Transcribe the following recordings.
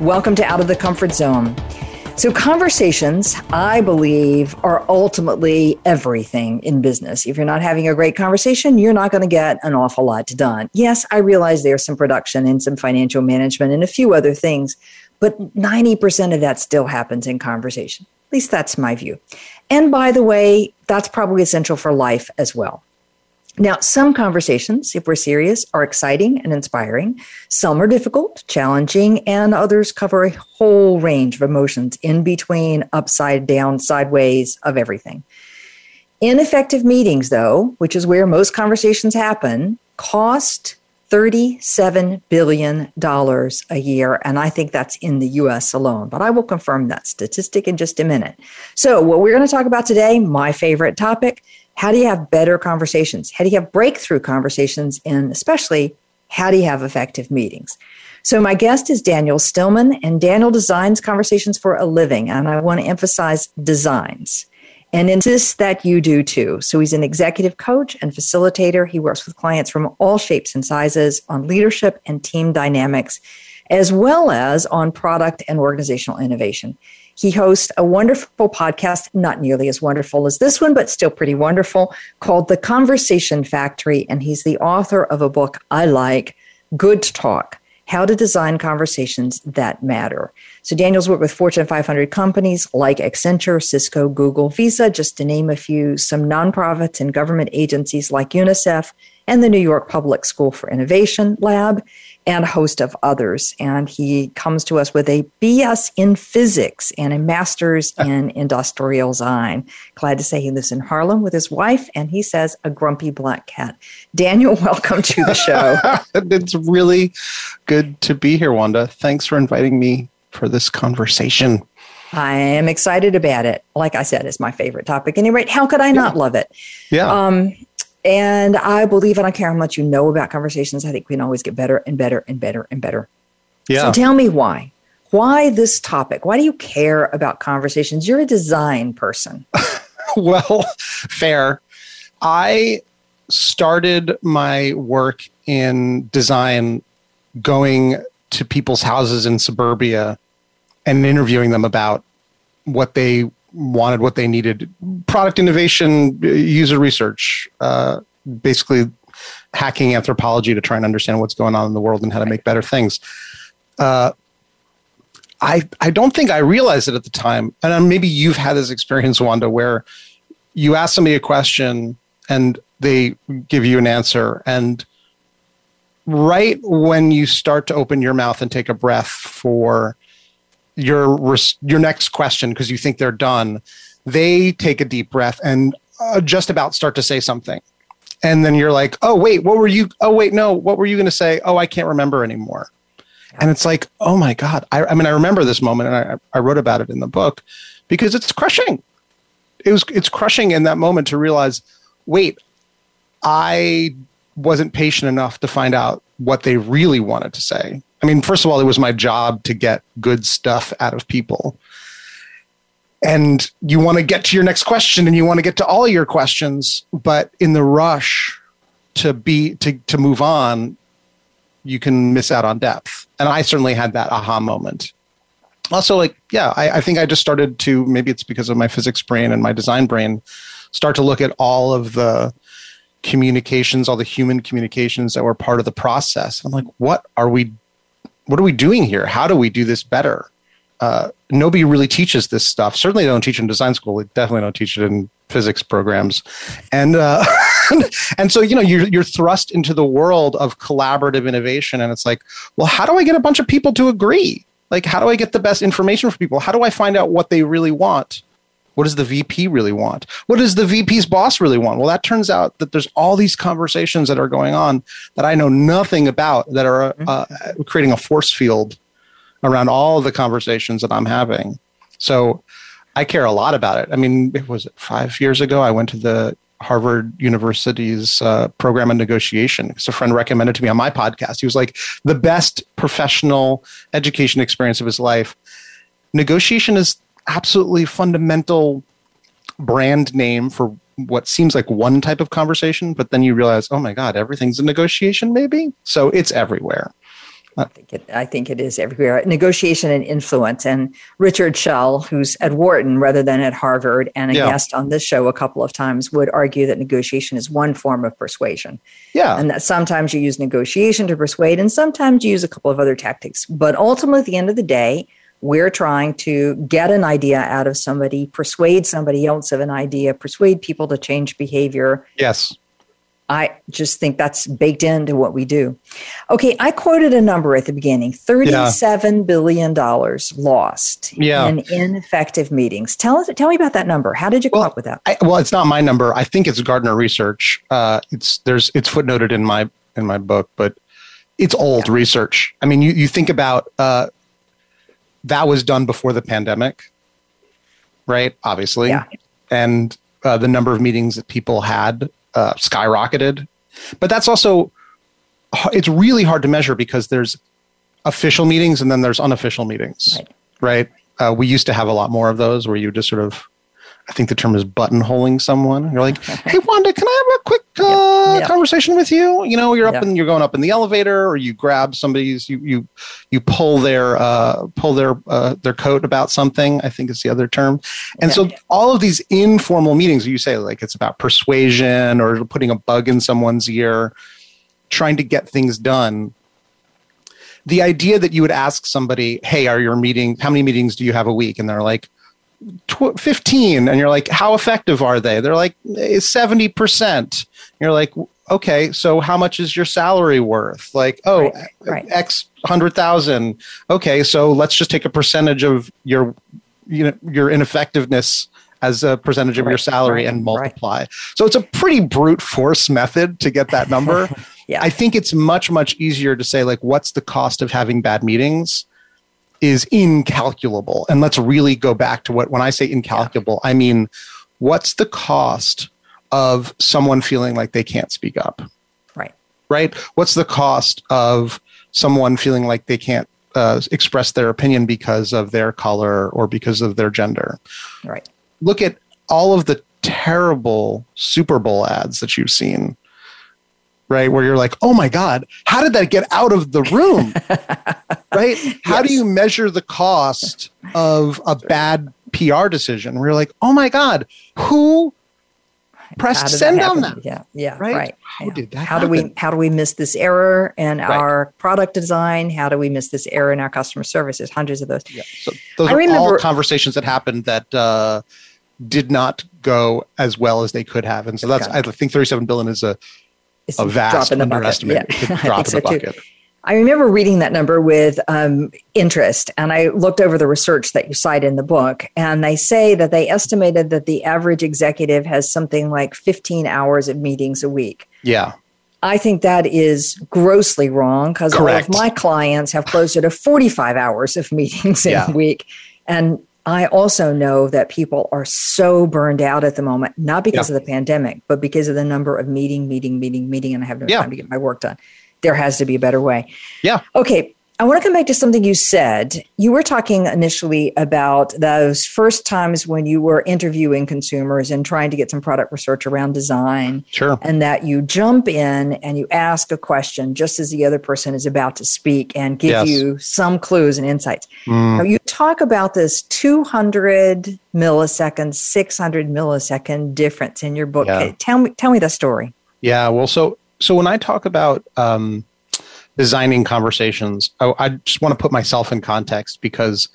Welcome to Out of the Comfort Zone. So, conversations, I believe, are ultimately everything in business. If you're not having a great conversation, you're not going to get an awful lot done. Yes, I realize there's some production and some financial management and a few other things, but 90% of that still happens in conversation. At least that's my view. And by the way, that's probably essential for life as well. Now, some conversations, if we're serious, are exciting and inspiring. Some are difficult, challenging, and others cover a whole range of emotions in between, upside down, sideways, of everything. Ineffective meetings, though, which is where most conversations happen, cost $37 billion a year. And I think that's in the US alone, but I will confirm that statistic in just a minute. So, what we're going to talk about today, my favorite topic how do you have better conversations? How do you have breakthrough conversations? And especially, how do you have effective meetings? So, my guest is Daniel Stillman, and Daniel designs conversations for a living. And I want to emphasize designs and insist that you do too. So, he's an executive coach and facilitator. He works with clients from all shapes and sizes on leadership and team dynamics, as well as on product and organizational innovation. He hosts a wonderful podcast, not nearly as wonderful as this one, but still pretty wonderful, called The Conversation Factory. And he's the author of a book I like, Good Talk How to Design Conversations That Matter. So Daniel's worked with Fortune 500 companies like Accenture, Cisco, Google, Visa, just to name a few, some nonprofits and government agencies like UNICEF and the New York Public School for Innovation Lab and a host of others. And he comes to us with a BS in physics and a master's in industrial design. Glad to say he lives in Harlem with his wife, and he says a grumpy black cat. Daniel, welcome to the show. it's really good to be here, Wanda. Thanks for inviting me for this conversation. I am excited about it. Like I said, it's my favorite topic. Anyway, how could I not love it? Yeah. Um, and I believe I don't care how much you know about conversations. I think we can always get better and better and better and better. Yeah. So tell me why. Why this topic? Why do you care about conversations? You're a design person. well, fair. I started my work in design going to people's houses in suburbia and interviewing them about what they wanted what they needed product innovation user research uh, basically hacking anthropology to try and understand what's going on in the world and how to make better things uh, I, I don't think I realized it at the time. And maybe you've had this experience, Wanda, where you ask somebody a question and they give you an answer. And right when you start to open your mouth and take a breath for your your next question because you think they're done, they take a deep breath and uh, just about start to say something. And then you're like, "Oh, wait, what were you Oh, wait, no, what were you going to say? Oh, I can't remember anymore." And it's like, "Oh my god." I, I mean, I remember this moment and I, I wrote about it in the book because it's crushing. It was it's crushing in that moment to realize, "Wait, I wasn't patient enough to find out what they really wanted to say. I mean, first of all, it was my job to get good stuff out of people. And you want to get to your next question and you want to get to all your questions, but in the rush to be to to move on, you can miss out on depth. And I certainly had that aha moment. Also, like, yeah, I, I think I just started to maybe it's because of my physics brain and my design brain, start to look at all of the communications, all the human communications that were part of the process. I'm like, what are we, what are we doing here? How do we do this better? Uh, nobody really teaches this stuff. Certainly, don't teach in design school. They definitely don't teach it in physics programs, and uh, and so you know you're you're thrust into the world of collaborative innovation, and it's like, well, how do I get a bunch of people to agree? Like, how do I get the best information for people? How do I find out what they really want? What does the VP really want? What does the VP's boss really want? Well, that turns out that there's all these conversations that are going on that I know nothing about that are uh, creating a force field around all the conversations that I'm having. So I care a lot about it. I mean, it was five years ago. I went to the Harvard University's uh, program on negotiation because a friend recommended to me on my podcast. He was like, the best professional education experience of his life. Negotiation is absolutely fundamental brand name for what seems like one type of conversation, but then you realize, oh my God, everything's a negotiation, maybe? So it's everywhere. I think, it, I think it is everywhere. Negotiation and influence. And Richard Shell, who's at Wharton rather than at Harvard and a yeah. guest on this show a couple of times, would argue that negotiation is one form of persuasion. Yeah. And that sometimes you use negotiation to persuade and sometimes you use a couple of other tactics. But ultimately, at the end of the day, we're trying to get an idea out of somebody, persuade somebody else of an idea, persuade people to change behavior. Yes. I just think that's baked into what we do. Okay, I quoted a number at the beginning thirty-seven yeah. billion dollars lost yeah. in ineffective meetings. Tell us, tell me about that number. How did you well, come up with that? I, well, it's not my number. I think it's Gartner research. Uh, it's there's it's footnoted in my in my book, but it's old yeah. research. I mean, you you think about uh, that was done before the pandemic, right? Obviously, yeah. and uh, the number of meetings that people had uh, skyrocketed. But that's also it's really hard to measure because there's official meetings and then there's unofficial meetings, right? right? Uh, we used to have a lot more of those where you just sort of I think the term is buttonholing someone. You're like, hey, Wanda, can I have a quick uh, yep. Yep. conversation with you? You know, you're up yep. and you're going up in the elevator, or you grab somebody's, you you you pull their uh, pull their uh, their coat about something. I think is the other term. And so all of these informal meetings, you say like it's about persuasion or putting a bug in someone's ear, trying to get things done the idea that you would ask somebody, "Hey, are your meeting? How many meetings do you have a week?" and they're like, tw- 15 and you're like how effective are they? They're like eh, 70% you're like okay so how much is your salary worth? Like oh right, eh, right. x 100000 okay so let's just take a percentage of your you know your ineffectiveness as a percentage of right, your salary and multiply. So it's a pretty brute force method to get that number. Yeah. i think it's much much easier to say like what's the cost of having bad meetings is incalculable. And let's really go back to what, when I say incalculable, I mean, what's the cost of someone feeling like they can't speak up? Right. Right. What's the cost of someone feeling like they can't uh, express their opinion because of their color or because of their gender? Right. Look at all of the terrible Super Bowl ads that you've seen right? Where you're like, oh my God, how did that get out of the room? right? How yes. do you measure the cost of a bad PR decision? Where you're like, oh my God, who pressed send on that? Yeah, yeah, right. right. How yeah. did that? How happen? do we how do we miss this error in right. our product design? How do we miss this error in our customer services? Hundreds of those. Yeah. So those I are remember, all conversations that happened that uh, did not go as well as they could have, and so that's I think 37 billion is a a vast underestimate. Yeah. drop in the bucket. Too. I remember reading that number with um, interest, and I looked over the research that you cite in the book, and they say that they estimated that the average executive has something like 15 hours of meetings a week. Yeah. I think that is grossly wrong because all of my clients have closer to 45 hours of meetings in yeah. a week. And I also know that people are so burned out at the moment, not because yeah. of the pandemic, but because of the number of meeting, meeting, meeting, meeting, and I have no yeah. time to get my work done. There has to be a better way. Yeah. Okay. I want to come back to something you said. You were talking initially about those first times when you were interviewing consumers and trying to get some product research around design. Sure. And that you jump in and you ask a question just as the other person is about to speak and give yes. you some clues and insights. Mm. Now, you talk about this 200 millisecond, 600 millisecond difference in your book. Yeah. Tell me, tell me the story. Yeah. Well, so so when I talk about um, designing conversations, I, I just want to put myself in context because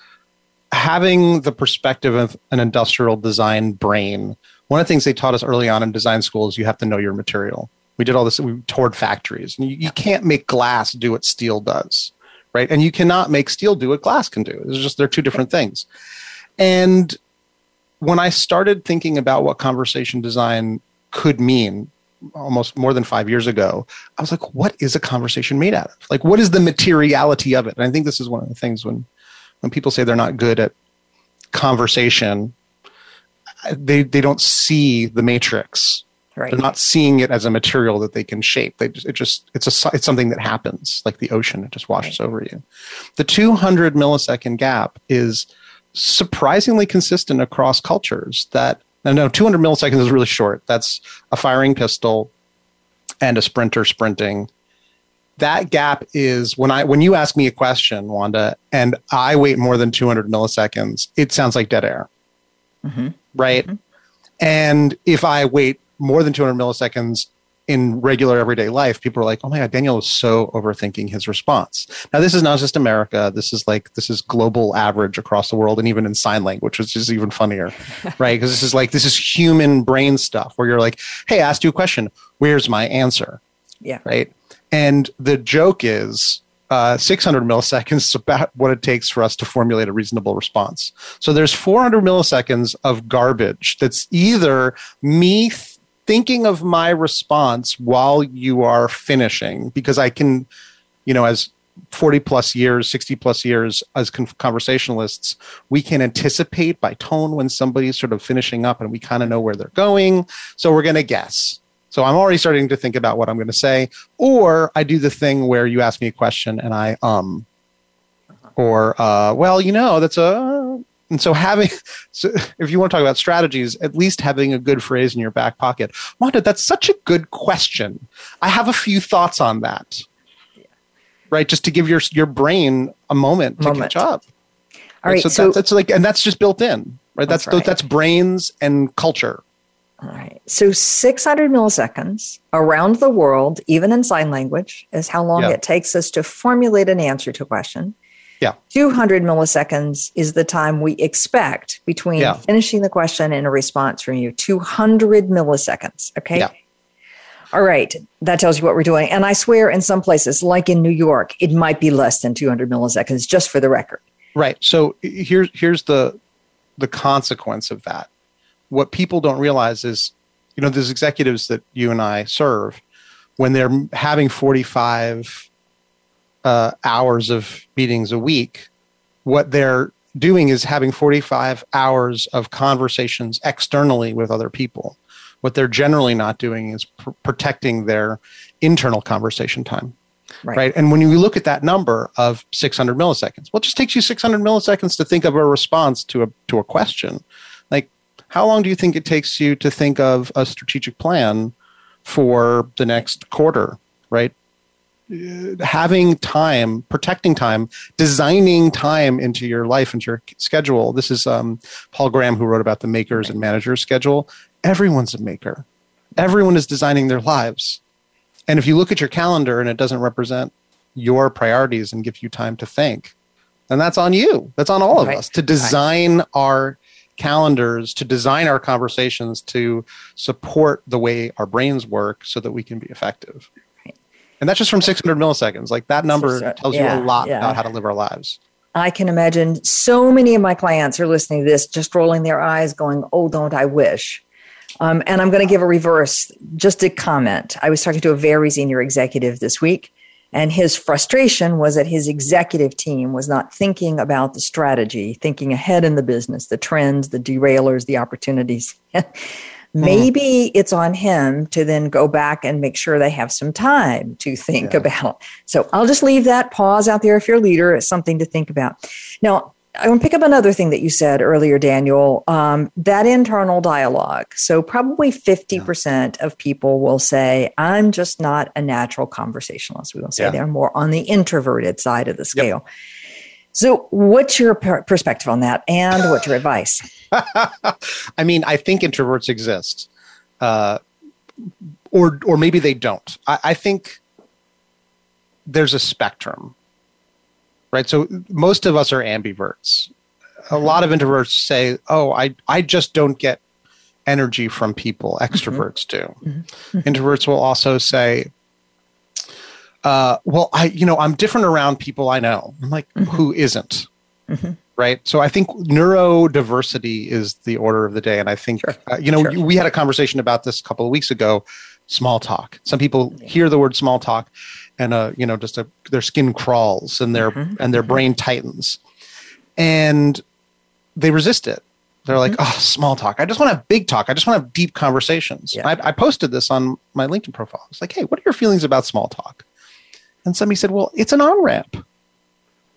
having the perspective of an industrial design brain, one of the things they taught us early on in design school is you have to know your material. We did all this, we toured factories. And you, you can't make glass do what steel does, right? And you cannot make steel do what glass can do. It's just, they're two different things. And when I started thinking about what conversation design could mean, almost more than five years ago, I was like, what is a conversation made out of? Like, what is the materiality of it? And I think this is one of the things when when people say they're not good at conversation, they they don't see the matrix. Right. They're not seeing it as a material that they can shape. They just, it just it's a it's something that happens like the ocean. It just washes over you. The 200 millisecond gap is surprisingly consistent across cultures. That no, no, 200 milliseconds is really short. That's a firing pistol and a sprinter sprinting. That gap is when I when you ask me a question, Wanda, and I wait more than 200 milliseconds, it sounds like dead air, Mhm. right? Mhm. And if I wait more than 200 milliseconds in regular everyday life, people are like, "Oh my god, Daniel is so overthinking his response." Now, this is not just America. This is like this is global average across the world, and even in sign language, which is even funnier, right? Because this is like this is human brain stuff where you're like, "Hey, I asked you a question. Where's my answer?" Yeah. right? And the joke is uh, 600 milliseconds is about what it takes for us to formulate a reasonable response. So there's 400 milliseconds of garbage that's either me thinking of my response while you are finishing, because I can, you know, as 40 plus years, 60 plus years as conversationalists, we can anticipate by tone when somebody's sort of finishing up and we kind of know where they're going. So we're going to guess. So I'm already starting to think about what I'm going to say. Or I do the thing where you ask me a question and I, um, or, uh, well, you know, that's a, and so having, so if you want to talk about strategies, at least having a good phrase in your back pocket. Wanda, that's such a good question. I have a few thoughts on that. Right, just to give your your brain a moment to catch up. All right. so, So, that, that's like, and that's just built in, right? That's That's right. that's brains and culture. all right. So 600 milliseconds around the world, even in sign language, is how long Yeah. it takes us to formulate an answer to a question. Yeah. 200 milliseconds is the time we expect between Yeah. finishing the question and a response from you. 200 milliseconds. Okay. Yeah. All right. That tells you what we're doing. And I swear, in some places, like in New York, it might be less than 200 milliseconds, just for the record. Right. So here's here's the the consequence of that. What people don't realize is, you know, there's executives that you and I serve when they're having 45 uh, hours of meetings a week. What they're doing is having 45 hours of conversations externally with other people. What they're generally not doing is pr- protecting their internal conversation time Right. right. And when you look at that number of 600 milliseconds, well, it just takes you 600 milliseconds to think of a response to a to a question. Like, how long do you think it takes you to think of a strategic plan for the next quarter? Right. Uh, Having time, protecting time, designing time into your life, into your schedule. This is um, Paul Graham who wrote about the makers and managers schedule. Everyone's a maker. Everyone is designing their lives. And if you look at your calendar and it doesn't represent your priorities and give you time to think, then that's on you. That's on all of Right. us to design our calendars, to design our conversations, to support the way our brains work so that we can be effective. And that's just from 600 milliseconds. Like that number So- tells you a lot yeah. about how to live our lives. I can imagine so many of my clients are listening to this, just rolling their eyes, going, Oh, don't I wish? Um, and I'm going to give a reverse, just a comment. I was talking to a very senior executive this week, and his frustration was that his executive team was not thinking about the strategy, thinking ahead in the business, the trends, the derailers, the opportunities. Maybe it's on him to then go back and make sure they have some time to think Yeah. about. So I'll just leave that pause out there if you're a leader. It's something to think about. Now, I want to pick up another thing that you said earlier, Daniel. Um, that internal dialogue. So probably fifty percent of people will say, "I'm just not a natural conversationalist." We will say Yeah. they're more on the introverted side of the scale. So, what's your per- perspective on that, and what's your advice? I mean, I think introverts exist, uh, or or maybe they don't. I, I think there's a spectrum, right? So most of us are ambiverts. A lot of introverts say, "Oh, I I just don't get energy from people." Extroverts do. Introverts will also say, uh, "Well, I you know I'm different around people I know." I'm like, "Who isn't?" Mhm. right? So I think neurodiversity is the order of the day, and I think Sure. uh, you know Sure. we had a conversation about this a couple of weeks ago. Small talk. Some people hear the word small talk, and uh, you know, just a, their skin crawls and their Mhm. and their brain tightens. and they resist it. They're like, oh, small talk. I just want to have big talk. I just want to have deep conversations. Yeah. I, I posted this on my LinkedIn profile. It's like, hey, what are your feelings about small talk? And somebody said, well, it's an on ramp.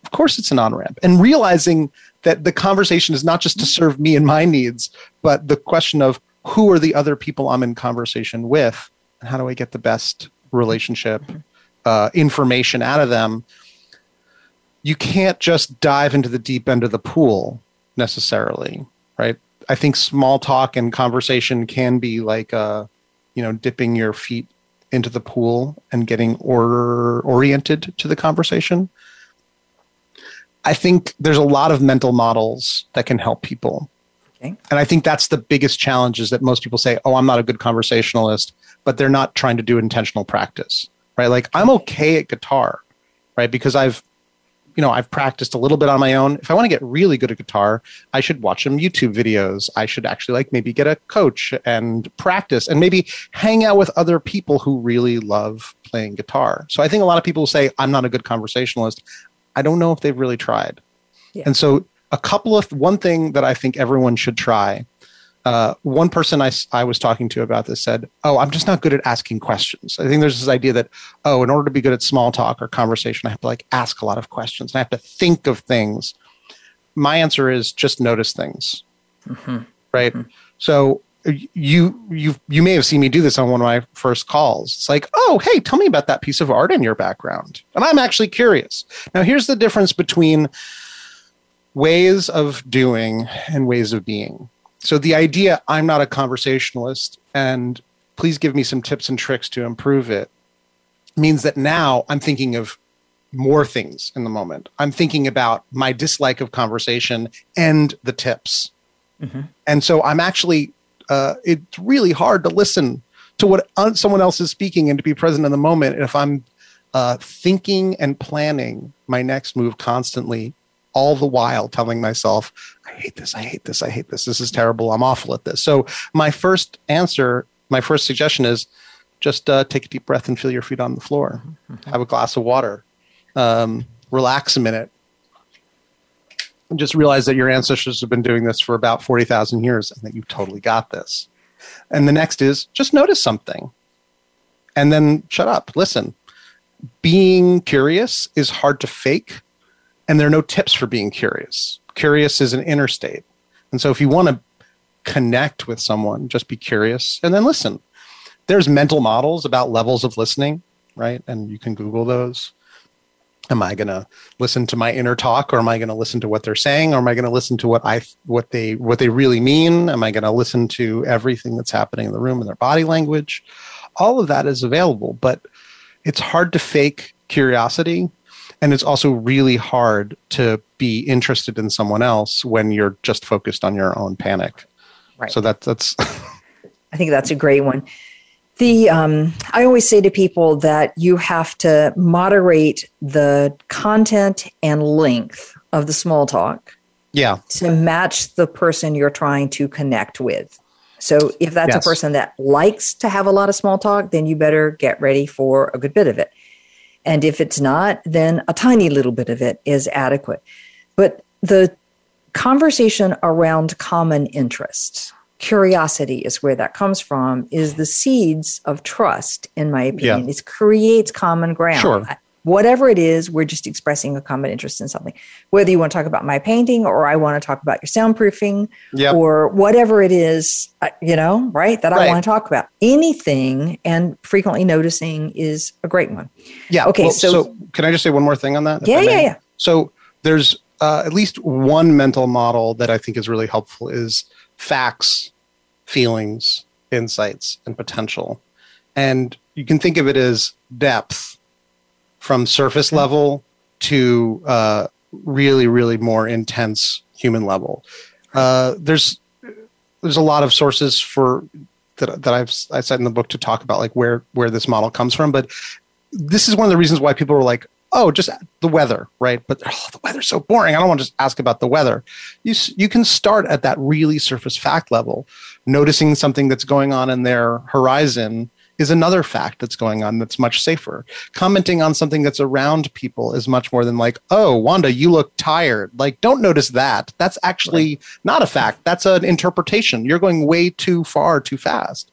Of course, it's an on ramp. And realizing that the conversation is not just to serve me and my needs, but the question of who are the other people I'm in conversation with, and how do I get the best relationship uh, information out of them? You can't just dive into the deep end of the pool necessarily, right? I think small talk and conversation can be like, uh, you know, dipping your feet into the pool and getting order oriented to the conversation. I think there's a lot of mental models that can help people. Okay. And I think that's the biggest challenge is that most people say, "Oh, I'm not a good conversationalist," but they're not trying to do intentional practice. Right? Like I'm okay at guitar, right? Because I've you know, I've practiced a little bit on my own. If I want to get really good at guitar, I should watch some YouTube videos. I should actually like maybe get a coach and practice and maybe hang out with other people who really love playing guitar. So I think a lot of people say I'm not a good conversationalist. I don't know if they've really tried. Yeah. And so a couple of one thing that I think everyone should try. Uh, one person I was talking to about this said, "Oh, I'm just not good at asking questions." I think there's this idea that, oh, in order to be good at small talk or conversation, I have to like ask a lot of questions. And I have to think of things. My answer is just notice things, right? So uh, you you you may have seen me do this on one of my first calls. It's like, oh, hey, tell me about that piece of art in your background, and I'm actually curious. Now, here's the difference between ways of doing and ways of being. So the idea I'm not a conversationalist and please give me some tips and tricks to improve it means that now I'm thinking of more things in the moment. I'm thinking about my dislike of conversation and the tips. And so I'm actually, uh, it's really hard to listen to what someone else is speaking and to be present in the moment if I'm uh, thinking and planning my next move constantly, all the while telling myself, I hate this, I hate this, I hate this, this is terrible, I'm awful at this. So, my first answer, my first suggestion is just uh, take a deep breath and feel your feet on the floor. Have a glass of water. Um, relax a minute. And just realize that your ancestors have been doing this for about 40,000 years and that you've totally got this. And the next is just notice something and then shut up, listen. Being curious is hard to fake, and there are no tips for being curious. Curious is an inner state. And so if you want to connect with someone, just be curious and then listen. There's mental models about levels of listening, right? And you can Google those. Am I going to listen to my inner talk or am I going to listen to what they're saying or am I going to listen to what I what they what they really mean? Am I going to listen to everything that's happening in the room and their body language? All of that is available, but it's hard to fake curiosity and it's also really hard to be interested in someone else when you're just focused on your own panic. Right. So that that's I think that's a great one. The um, I always say to people that you have to moderate the content and length of the small talk yeah, to match the person you're trying to connect with. So if that's Yes. a person that likes to have a lot of small talk, then you better get ready for a good bit of it. And if it's not, then a tiny little bit of it is adequate. But the conversation around common interests, curiosity is where that comes from, is the seeds of trust, in my opinion. Yeah. It creates common ground. Sure. Whatever it is, we're just expressing a common interest in something. Whether you want to talk about my painting or I want to talk about your soundproofing Yep. or whatever it is, uh, you know, right, that I want to talk about. Anything and frequently noticing is a great one. Yeah. Okay, well, so- can I just say one more thing on that? Yeah, yeah, yeah. So there's uh, at least one mental model that I think is really helpful is facts, feelings, insights, and potential. And you can think of it as depth from surface level to uh, really, really more intense human level. Uh, there's there's a lot of sources for that that I've I said in the book to talk about like where where this model comes from, but this is one of the reasons why people were like, oh, just the weather, right? But oh, the weather's so boring. I don't want to just ask about the weather. You you can start at that really surface fact level, noticing something that's going on in their horizon is another fact that's going on that's much safer. Commenting on something that's around people is much more than like, oh, Wanda, you look tired. Like, don't notice that. That's actually right. not a fact. That's an interpretation. You're going way too far too fast.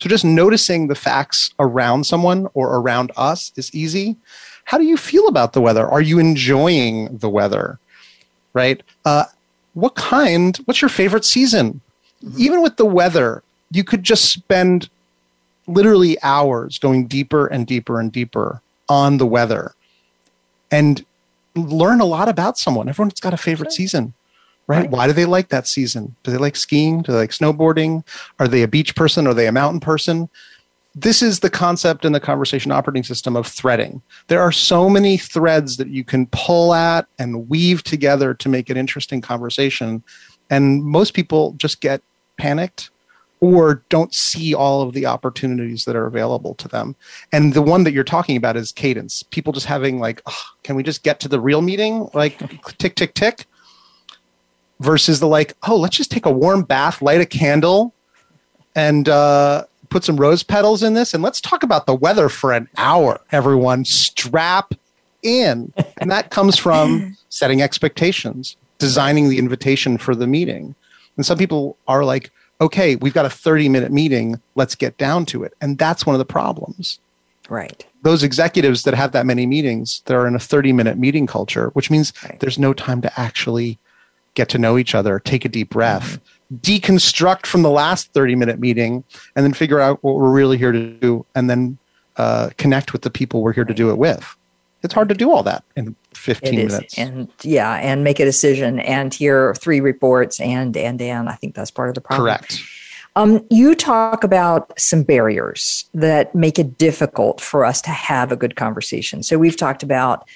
So just noticing the facts around someone or around us is easy. How do you feel about the weather? Are you enjoying the weather? Right? Uh, what kind, what's your favorite season? Mm-hmm. Even with the weather, you could just spend literally hours going deeper and deeper and deeper on the weather and learn a lot about someone. Everyone's got a favorite season, right? right? Why do they like that season? Do they like skiing? Do they like snowboarding? Are they a beach person? Are they a mountain person? This is the concept in the conversation operating system of threading. There are so many threads that you can pull at and weave together to make an interesting conversation. And most people just get panicked or don't see all of the opportunities that are available to them. And the one that you're talking about is cadence. People just having like, can we just get to the real meeting? Like tick, tick, tick. Versus the like, oh, let's just take a warm bath, light a candle, and uh, put some rose petals in this, and let's talk about the weather for an hour. Everyone, strap in, and that comes from setting expectations, designing the invitation for the meeting. And some people are like, okay, we've got a 30 minute meeting, let's get down to it. And that's one of the problems. Right. Those executives that have that many meetings, they're in a 30 minute meeting culture, which means right. there's no time to actually get to know each other, take a deep breath, mm-hmm. deconstruct from the last 30 minute meeting, and then figure out what we're really here to do, and then uh, connect with the people we're here to do it with. It's hard to do all that in 15 minutes. And yeah, and make a decision and hear three reports and, and, and. I think that's part of the problem. Correct. Um, you talk about some barriers that make it difficult for us to have a good conversation. So we've talked about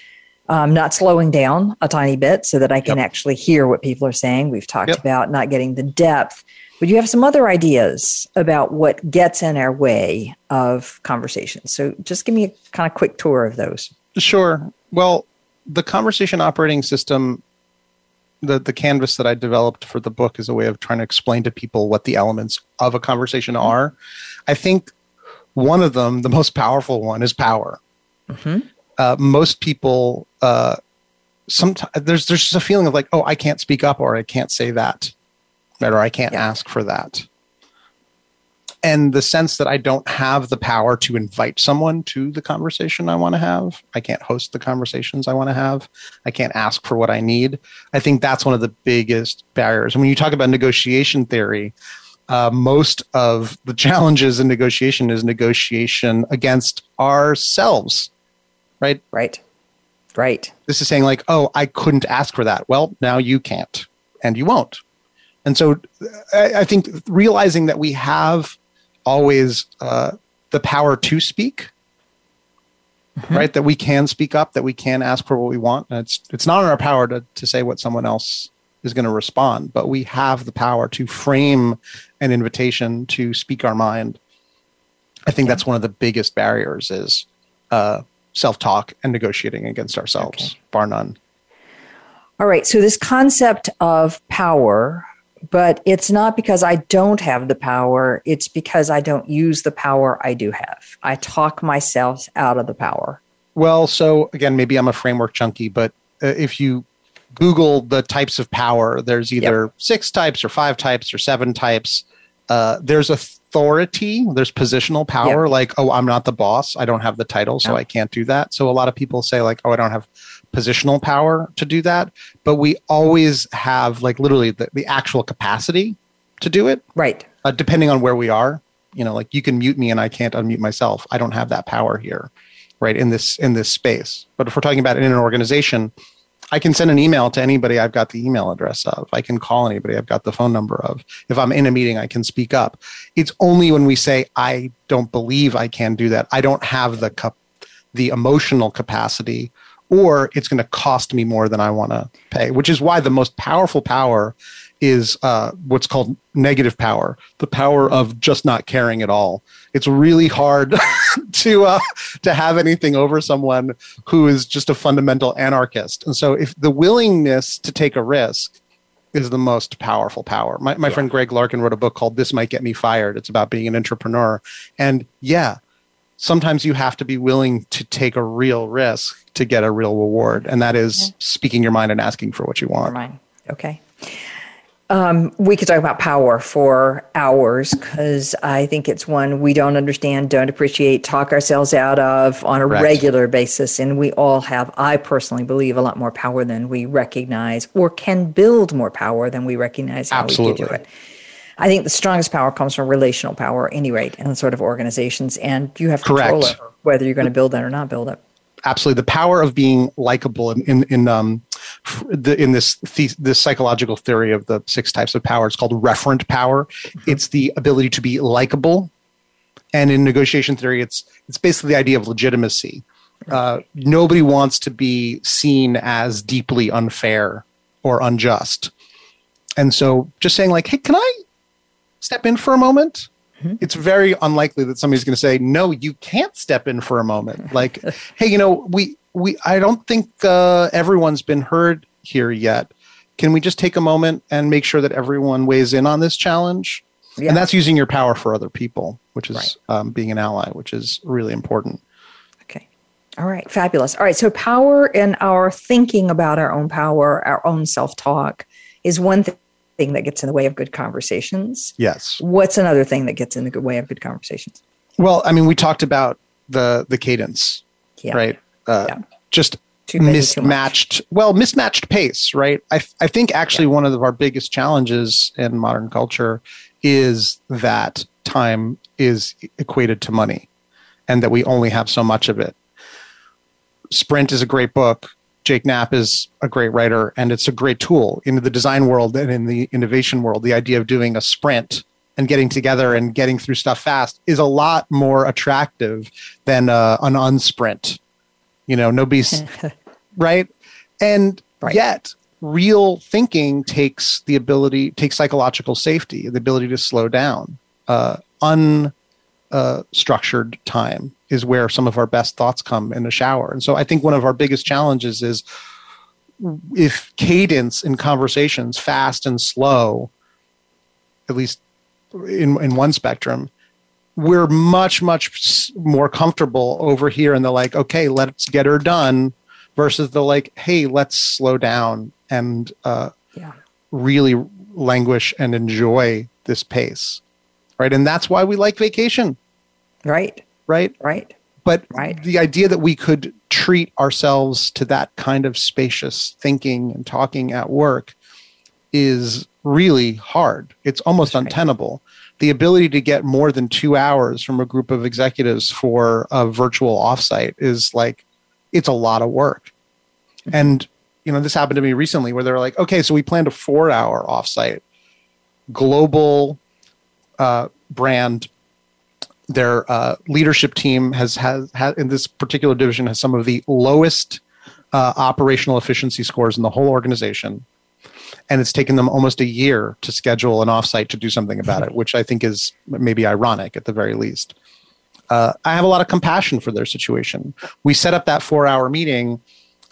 um, not slowing down a tiny bit so that I can yep. actually hear what people are saying. We've talked yep. about not getting the depth. But you have some other ideas about what gets in our way of conversations. So just give me a kind of quick tour of those. Sure. Well, the conversation operating system, the, the canvas that I developed for the book is a way of trying to explain to people what the elements of a conversation mm-hmm. are. I think one of them, the most powerful one, is power. Mm-hmm. Uh, most people, uh, sometimes there's there's just a feeling of like, oh, I can't speak up, or I can't say that, or I can't yeah. ask for that and the sense that I don't have the power to invite someone to the conversation I want to have. I can't host the conversations I want to have. I can't ask for what I need. I think that's one of the biggest barriers. And when you talk about negotiation theory, uh, most of the challenges in negotiation is negotiation against ourselves, right? Right. Right. This is saying, like, oh, I couldn't ask for that. Well, now you can't, and you won't. And so I, I think realizing that we have always uh, the power to speak, mm-hmm. right? That we can speak up, that we can ask for what we want. And it's it's not in our power to to say what someone else is going to respond, but we have the power to frame an invitation to speak our mind. I think okay. that's one of the biggest barriers is uh, self-talk and negotiating against ourselves, okay. bar none. All right. So this concept of power but it's not because I don't have the power. It's because I don't use the power I do have. I talk myself out of the power. Well, so again, maybe I'm a framework junkie, but uh, if you Google the types of power, there's either yep. six types or five types or seven types. Uh, there's authority, there's positional power, yep. like, oh, I'm not the boss. I don't have the title, so no. I can't do that. So a lot of people say, like, oh, I don't have positional power to do that, but we always have like literally the, the actual capacity to do it. Right. Uh, depending on where we are, you know, like you can mute me and I can't unmute myself. I don't have that power here, right? In this in this space. But if we're talking about in an organization, I can send an email to anybody I've got the email address of. I can call anybody I've got the phone number of. If I'm in a meeting, I can speak up. It's only when we say I don't believe I can do that. I don't have the cup the emotional capacity or it's going to cost me more than I want to pay, which is why the most powerful power is uh, what's called negative power, the power of just not caring at all. It's really hard to uh, to have anything over someone who is just a fundamental anarchist. And so, if the willingness to take a risk is the most powerful power. My, my yeah. friend Greg Larkin wrote a book called "This Might Get Me Fired." It's about being an entrepreneur, and yeah, sometimes you have to be willing to take a real risk to get a real reward. And that is speaking your mind and asking for what you want. Mind. Okay. Um, we could talk about power for hours because I think it's one we don't understand, don't appreciate, talk ourselves out of on a regular basis. And we all have, I personally believe, a lot more power than we recognize or can build more power than we recognize how Absolutely. we can do it. I think the strongest power comes from relational power, at any rate, in sort of organizations. And you have control Correct. over whether you're going to build it or not build it. absolutely the power of being likable in in, in um the, in this the, this psychological theory of the six types of power it's called referent power it's the ability to be likable and in negotiation theory it's it's basically the idea of legitimacy uh, nobody wants to be seen as deeply unfair or unjust and so just saying like hey can i step in for a moment it's very unlikely that somebody's going to say no you can't step in for a moment like hey you know we we i don't think uh, everyone's been heard here yet can we just take a moment and make sure that everyone weighs in on this challenge Yeah. and that's using your power for other people which is Right. um, being an ally which is really important Okay. All right. Fabulous. All right. So, power in our thinking about our own power, our own self talk, is one th- thing that gets in the way of good conversations. yes What's another thing that gets in the good way of good conversations? well i mean we talked about the the cadence Yeah. right uh, Yeah. just Too mismatched well mismatched pace right i, I think actually one of our biggest challenges in modern culture is that time is equated to money and that we only have so much of it sprint is a great book jake knapp is a great writer and it's a great tool in the design world and in the innovation world. The idea of doing a sprint and getting together and getting through stuff fast is a lot more attractive than uh, an unsprint. You know nobody's right? And Right. yet real thinking takes the ability takes psychological safety the ability to slow down. Uh, un uh, structured time is where some of our best thoughts come in the shower and so i think one of our biggest challenges is if cadence in conversations fast and slow at least in in one spectrum we're much much more comfortable over here and they're like okay let's get her done versus the like hey let's slow down and uh, Yeah. really languish and enjoy this pace right and that's why we like vacation Right. right Right. but Right. the idea that we could treat ourselves to that kind of spacious thinking and talking at work is really hard. It's almost right. untenable. The ability to get more than two hours from a group of executives for a virtual offsite is like, it's a lot of work. Mm-hmm. And, you know, this happened to me recently where they're like, okay, so we planned a four hour offsite, global uh, brand their uh, leadership team has, has has in this particular division has some of the lowest uh, operational efficiency scores in the whole organization. And it's taken them almost a year to schedule an offsite to do something about it which i think is maybe ironic at the very least. Uh, i have a lot of compassion for their situation. We set up that four hour meeting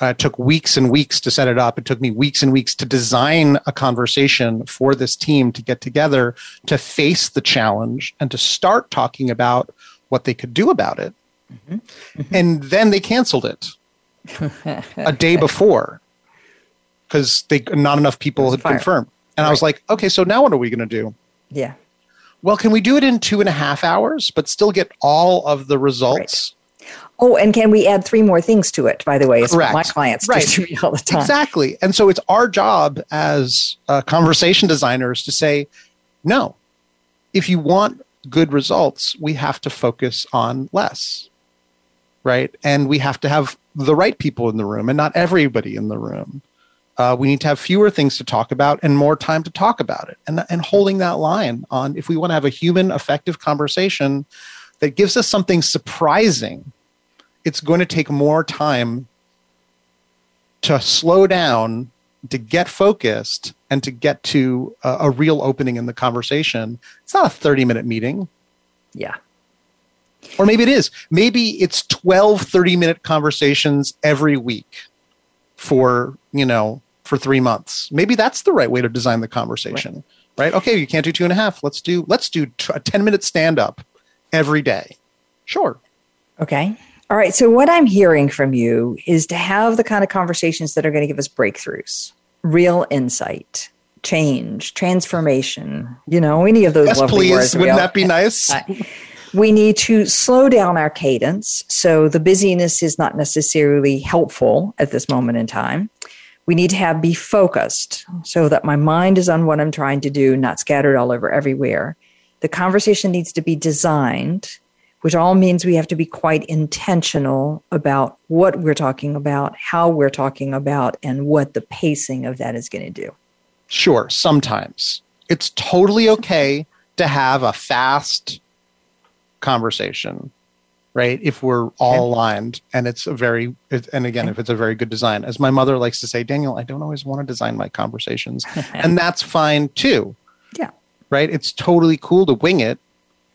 uh, it took weeks and weeks to set it up. It took me weeks and weeks to design a conversation for this team to get together to face the challenge and to start talking about what they could do about it. And then they canceled it a day before because they not enough people had fire. confirmed. And I was like, okay, so now what are we going to do? Yeah. Well, can we do it in two and a half hours, but still get all of the results? Oh, and can we add three more things to it? By the way, it's Correct. my clients Right. do to me all the time. Exactly. And so it's our job as uh, conversation designers to say, no, if you want good results, we have to focus on less. Right. And we have to have the right people in the room and not everybody in the room. Uh, we need to have fewer things to talk about and more time to talk about it. And, and holding that line on if we want to have a human, effective conversation that gives us something surprising, it's going to take more time to slow down, to get focused, and to get to a, a real opening in the conversation. It's not a 30 minute meeting. Yeah. Or maybe it is. Maybe it's 12 30 minute conversations every week for, you know, for three months. Maybe that's the right way to design the conversation. Right. Okay, you can't do two and a half. Let's do let's do t- a 10 minute stand up every day. Sure. Okay. All right. So, what I'm hearing from you is to have the kind of conversations that are going to give us breakthroughs, real insight, change, transformation, you know, any of those yes, lovely please. words. Wouldn't that be nice? we need to slow down our cadence. So, the busyness is not necessarily helpful at this moment in time. We need to have be focused so that my mind is on what I'm trying to do, not scattered all over everywhere. The conversation needs to be designed which all means we have to be quite intentional about what we're talking about, how we're talking about, and what the pacing of that is going to do. Sure, sometimes. It's totally okay to have a fast conversation, right? If we're all okay. aligned and it's a very, and again, okay. if it's a very good design. As my mother likes to say, Daniel, I don't always want to design my conversations. and that's fine too. Yeah. Right? It's totally cool to wing it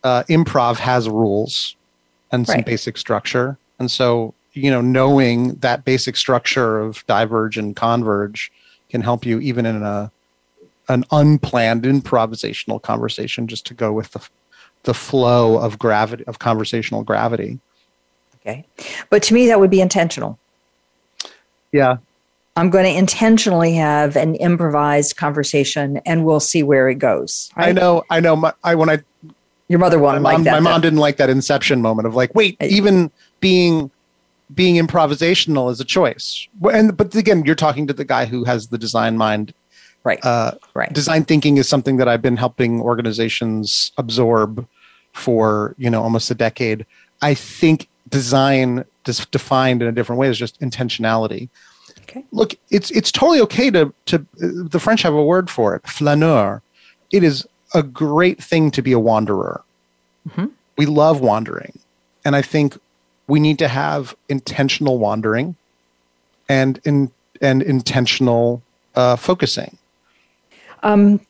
uh, improv has rules and some right. basic structure. And so, you know, knowing that basic structure of diverge and converge can help you even in a an unplanned improvisational conversation just to go with the the flow of gravity of conversational gravity. Okay. But to me that would be intentional. Yeah. I'm going to intentionally have an improvised conversation and we'll see where it goes. Right? I know, I know. My, I when I your mother won't my like that. My mom didn't like that inception moment of like, wait, even being being improvisational is a choice. And but again, you're talking to the guy who has the design mind. Right. Uh, right. Design thinking is something that I've been helping organizations absorb for you know almost a decade. I think design, just defined in a different way, is just intentionality. Okay. Look, it's it's totally okay to to the French have a word for it, flaneur. It is a great thing to be a wanderer. Mm-hmm. We love wandering. And I think we need to have intentional wandering and in, and intentional uh, focusing. Um,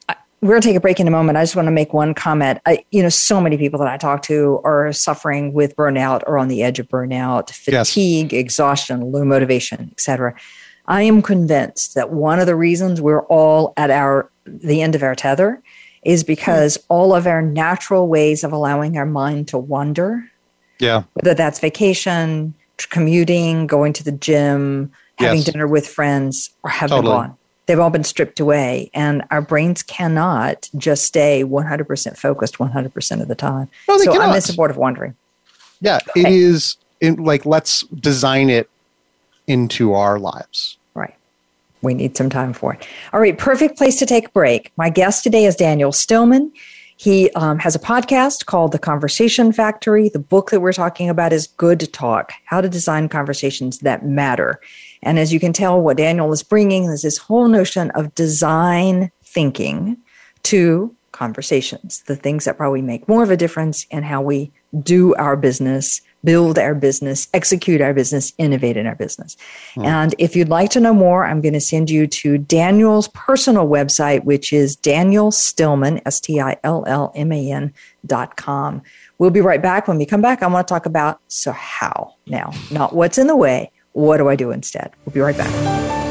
we're going to take a break in a moment. I just want to make one comment. I, you know, so many people that I talk to are suffering with burnout or on the edge of burnout, fatigue, yes. exhaustion, low motivation, etc. I am convinced that one of the reasons we're all at our the end of our tether is because mm. all of our natural ways of allowing our mind to wander, yeah, whether that's vacation, commuting, going to the gym, having yes. dinner with friends, or have totally. been gone. They've all been stripped away, and our brains cannot just stay 100% focused 100% of the time. No, so cannot. I'm in support of wandering. Yeah, it okay. is in, like let's design it into our lives we need some time for it. All right, perfect place to take a break. My guest today is Daniel Stillman. He um, has a podcast called The Conversation Factory. The book that we're talking about is Good Talk How to Design Conversations That Matter. And as you can tell, what Daniel is bringing is this whole notion of design thinking to conversations, the things that probably make more of a difference in how we do our business build our business, execute our business, innovate in our business. Mm. And if you'd like to know more, I'm going to send you to Daniel's personal website, which is Daniel Stillman, S T I L L M A N dot com. We'll be right back. When we come back, I want to talk about so how now, not what's in the way. What do I do instead? We'll be right back.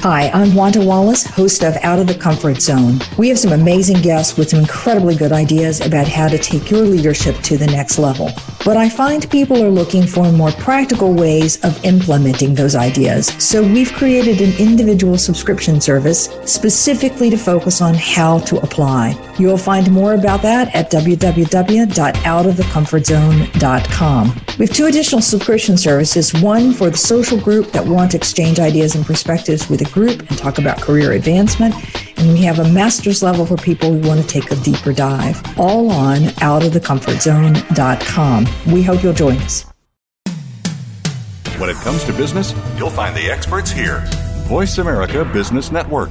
Hi, I'm Wanda Wallace, host of Out of the Comfort Zone. We have some amazing guests with some incredibly good ideas about how to take your leadership to the next level. But I find people are looking for more practical ways of implementing those ideas. So we've created an individual subscription service specifically to focus on how to apply. You'll find more about that at www.outofthecomfortzone.com. We have two additional subscription services, one for the social group that want to exchange ideas and perspectives with a group and talk about career advancement. And we have a master's level for people who want to take a deeper dive, all on outofthecomfortzone.com. We hope you'll join us. When it comes to business, you'll find the experts here. Voice America Business Network.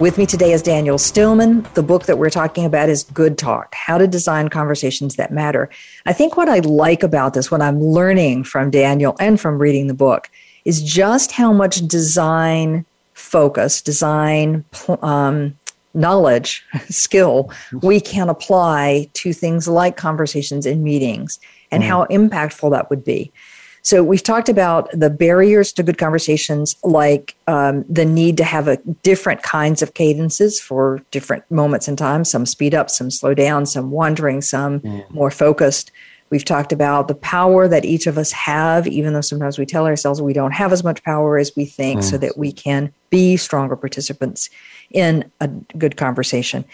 With me today is Daniel Stillman. The book that we're talking about is Good Talk How to Design Conversations That Matter. I think what I like about this, what I'm learning from Daniel and from reading the book, is just how much design focus, design um, knowledge, skill we can apply to things like conversations in meetings and mm. how impactful that would be. So we've talked about the barriers to good conversations, like um, the need to have a different kinds of cadences for different moments in time. Some speed up, some slow down, some wandering, some mm. more focused. We've talked about the power that each of us have, even though sometimes we tell ourselves we don't have as much power as we think, mm. so that we can be stronger participants in a good conversation.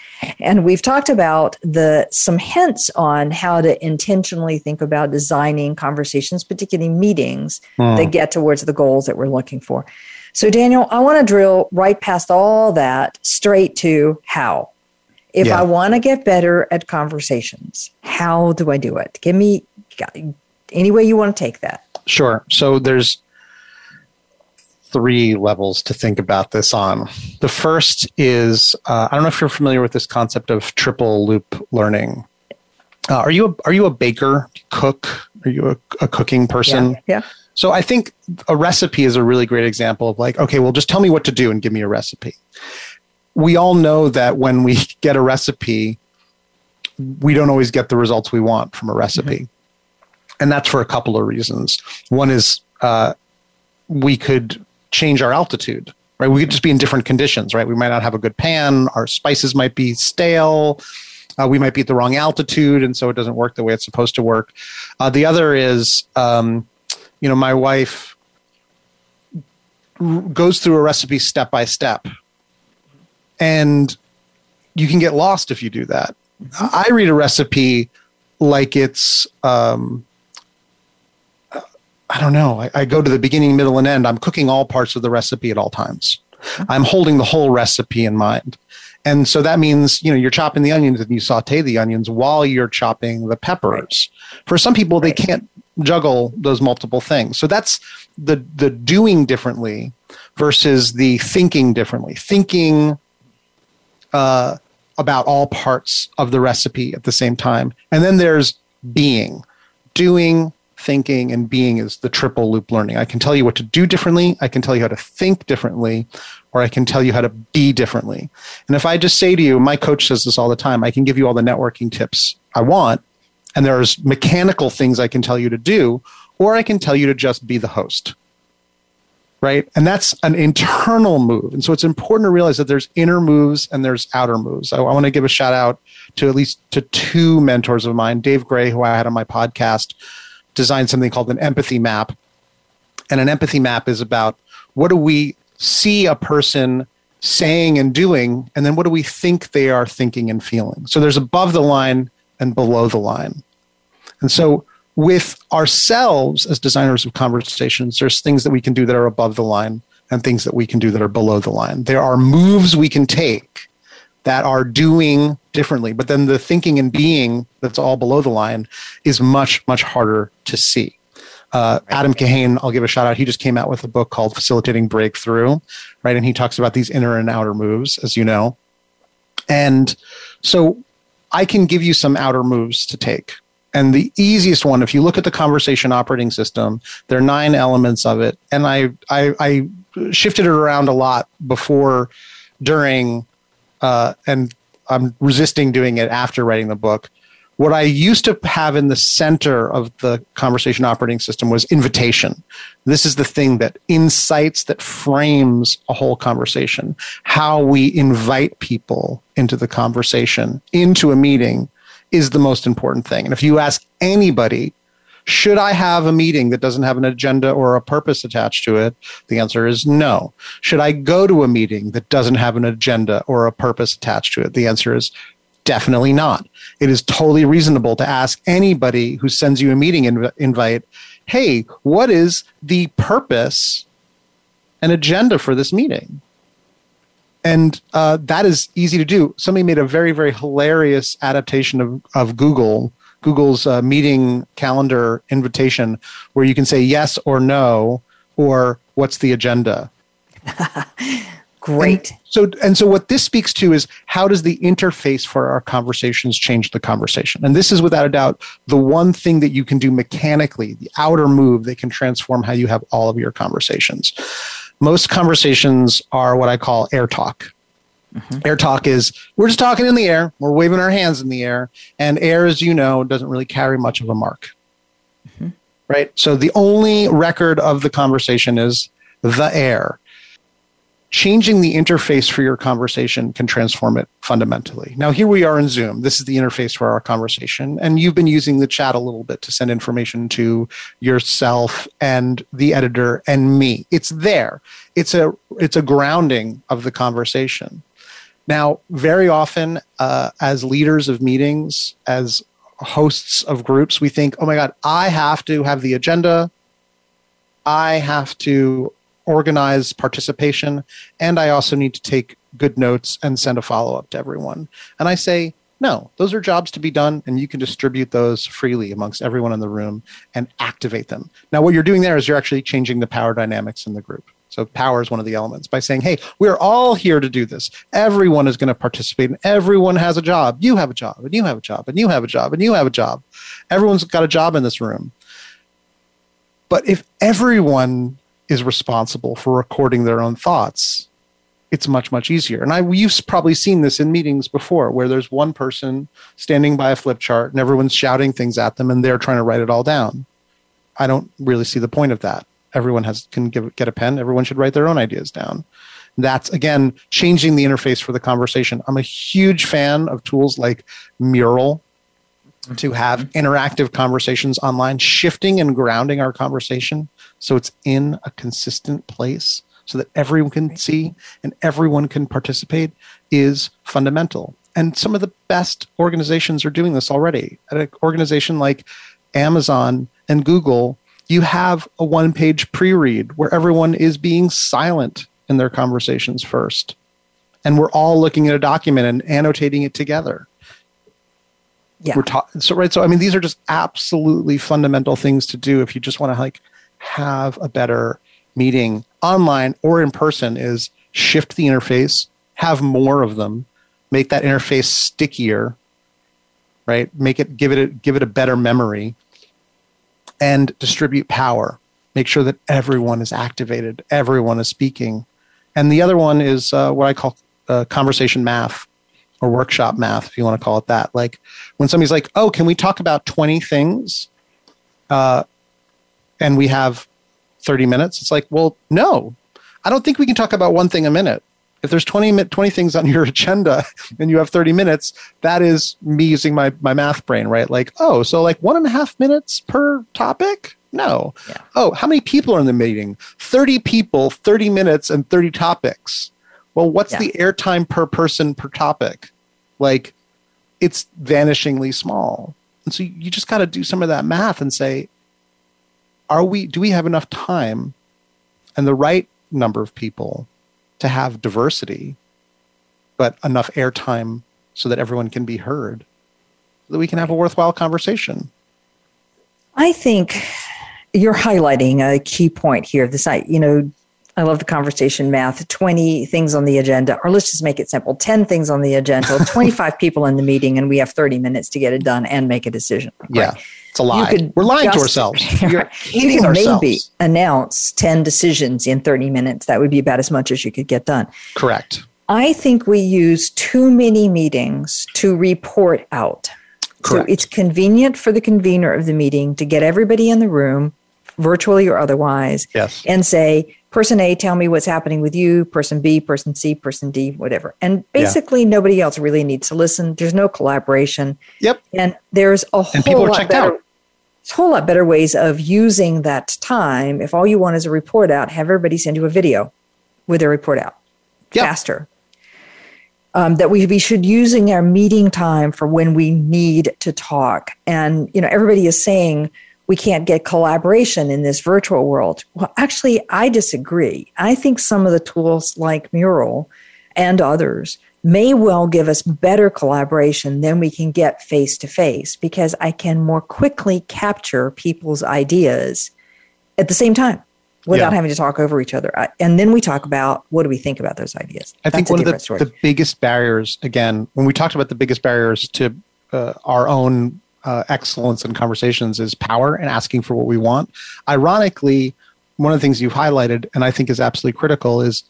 And we've talked about the some hints on how to intentionally think about designing conversations, particularly meetings mm. that get towards the goals that we're looking for. So Daniel, I want to drill right past all that straight to how. If yeah. I want to get better at conversations, how do I do it? Give me any way you want to take that. Sure. So there's three levels to think about this on. The first is uh, I don't know if you're familiar with this concept of triple loop learning. Uh, are you a, are you a baker, cook? Are you a, a cooking person? Yeah. yeah. So I think a recipe is a really great example of like, okay, well, just tell me what to do and give me a recipe. We all know that when we get a recipe, we don't always get the results we want from a recipe. Mm-hmm. And that's for a couple of reasons. One is uh, we could change our altitude right? We could just be in different conditions right? We might not have a good pan our spices might be stale uh, we might be at the wrong altitude and so it doesn't work the way it's supposed to work. Uh, the other is um, you know my wife goes through a recipe step by step. And you can get lost if you do that. I read a recipe like it's um, I don't know. I, I, go to the beginning, middle, and end. I'm cooking all parts of the recipe at all times. I'm holding the whole recipe in mind. And so that means, you know, you're chopping the onions and you saute the onions while you're chopping the peppers. For some people, they can't juggle those multiple things. So that's the the doing differently versus the thinking differently. Thinking uh, about all parts of the recipe at the same time. And then there's being, doing, thinking and being is the triple loop learning. I can tell you what to do differently, I can tell you how to think differently, or I can tell you how to be differently. And if I just say to you, my coach says this all the time, I can give you all the networking tips I want, and there's mechanical things I can tell you to do, or I can tell you to just be the host. Right? And that's an internal move. And so it's important to realize that there's inner moves and there's outer moves. I, I want to give a shout out to at least to two mentors of mine, Dave Gray, who I had on my podcast, designed something called an empathy map. And an empathy map is about what do we see a person saying and doing, and then what do we think they are thinking and feeling. So there's above the line and below the line. And so with ourselves as designers of conversations, there's things that we can do that are above the line and things that we can do that are below the line. There are moves we can take that are doing differently. But then the thinking and being that's all below the line is much, much harder to see. Uh, Adam Kahane, I'll give a shout out. He just came out with a book called Facilitating Breakthrough, right? And he talks about these inner and outer moves, as you know. And so I can give you some outer moves to take. And the easiest one, if you look at the conversation operating system, there are nine elements of it. And I, I, I shifted it around a lot before, during, uh, and I'm resisting doing it after writing the book. What I used to have in the center of the conversation operating system was invitation. This is the thing that incites, that frames a whole conversation. How we invite people into the conversation, into a meeting, is the most important thing. And if you ask anybody, should I have a meeting that doesn't have an agenda or a purpose attached to it? The answer is no. Should I go to a meeting that doesn't have an agenda or a purpose attached to it? The answer is definitely not. It is totally reasonable to ask anybody who sends you a meeting inv- invite, hey, what is the purpose and agenda for this meeting? and uh, that is easy to do. Somebody made a very, very hilarious adaptation of, of Google, Google's uh, meeting calendar invitation, where you can say yes or no, or what's the agenda. Great. And so, and so, what this speaks to is how does the interface for our conversations change the conversation? And this is without a doubt the one thing that you can do mechanically, the outer move that can transform how you have all of your conversations most conversations are what I call air talk. Mm-hmm. Air talk is we're just talking in the air, we're waving our hands in the air, and air, as you know, doesn't really carry much of a mark. Mm-hmm. Right? So the only record of the conversation is the air changing the interface for your conversation can transform it fundamentally. Now, here we are in Zoom. This is the interface for our conversation. And you've been using the chat a little bit to send information to yourself and the editor and me. It's there. It's a, it's a grounding of the conversation. Now, very often, uh, as leaders of meetings, as hosts of groups, we think, oh my God, I have to have the agenda. I have to organize participation, and I also need to take good notes and send a follow up to everyone. And I say, no, those are jobs to be done, and you can distribute those freely amongst everyone in the room and activate them. Now, what you're doing there is you're actually changing the power dynamics in the group. So, power is one of the elements by saying, hey, we're all here to do this. Everyone is going to participate, and everyone has a job. You have a job, and you have a job, and you have a job, and you have a job. Everyone's got a job in this room. But if everyone is responsible for recording their own thoughts, it's much much easier. And I you've probably seen this in meetings before, where there's one person standing by a flip chart and everyone's shouting things at them, and they're trying to write it all down. I don't really see the point of that. Everyone has can give, get a pen. Everyone should write their own ideas down. That's again changing the interface for the conversation. I'm a huge fan of tools like Mural to mm-hmm. have interactive conversations online, shifting and grounding our conversation so it's in a consistent place so that everyone can see and everyone can participate is fundamental. And some of the best organizations are doing this already. At an organization like Amazon and Google, you have a one page pre read where everyone is being silent in their conversations first. And we're all looking at a document and annotating it together. Yeah. We're ta- so right. So I mean, these are just absolutely fundamental things to do if you just want to like have a better meeting online or in person is shift the interface, have more of them, make that interface stickier, right? Make it give it a, give it a better memory and distribute power. Make sure that everyone is activated, everyone is speaking. And the other one is uh, what I call uh, conversation math or workshop math, if you want to call it that. Like when somebody's like, "Oh, can we talk about twenty things?" Uh, and we have 30 minutes. It's like, well, no, I don't think we can talk about one thing a minute. If there's 20, 20 things on your agenda and you have 30 minutes, that is me using my, my math brain, right? Like, oh, so like one and a half minutes per topic? No. Yeah. Oh, how many people are in the meeting? 30 people, 30 minutes, and 30 topics. Well, what's yeah. the airtime per person per topic? Like, it's vanishingly small. And so you just got to do some of that math and say, are we do we have enough time and the right number of people to have diversity but enough airtime so that everyone can be heard, so that we can have a worthwhile conversation. I think you're highlighting a key point here. This, I, you know, I love the conversation math. 20 things on the agenda, or let's just make it simple 10 things on the agenda, 25 people in the meeting, and we have 30 minutes to get it done and make a decision. Right? Yeah. It's a lie. We're lying just, to ourselves. You're you could maybe announce 10 decisions in 30 minutes. That would be about as much as you could get done. Correct. I think we use too many meetings to report out. Correct. So it's convenient for the convener of the meeting to get everybody in the room, virtually or otherwise, yes. and say, person A, tell me what's happening with you, person B, person C, person D, whatever. And basically, yeah. nobody else really needs to listen. There's no collaboration. Yep. And there's a and whole lot better. Out a whole lot better ways of using that time. If all you want is a report out, have everybody send you a video with their report out yep. faster. Um, that we, we should using our meeting time for when we need to talk. And you know, everybody is saying we can't get collaboration in this virtual world. Well, actually, I disagree. I think some of the tools like Mural and others may well give us better collaboration than we can get face to face because I can more quickly capture people's ideas at the same time without yeah. having to talk over each other. And then we talk about what do we think about those ideas. I That's think one of the, the, biggest barriers, again, when we talked about the biggest barriers to uh, our own uh, excellence in conversations is power and asking for what we want. Ironically, one of the things you've highlighted, and I think is absolutely critical, is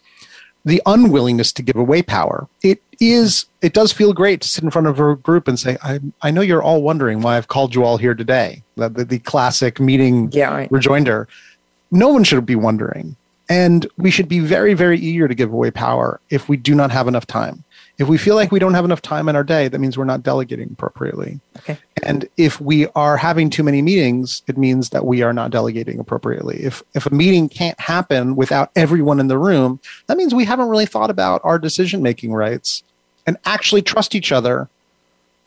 the unwillingness to give away power. It is it does feel great to sit in front of a group and say, I, I know you're all wondering why I've called you all here today. The, the, the classic meeting yeah, right. rejoinder. No one should be wondering. And we should be very, very eager to give away power if we do not have enough time. If we feel like we don't have enough time in our day, that means we're not delegating appropriately. Okay. And if we are having too many meetings, it means that we are not delegating appropriately. If if a meeting can't happen without everyone in the room, that means we haven't really thought about our decision making rights and actually trust each other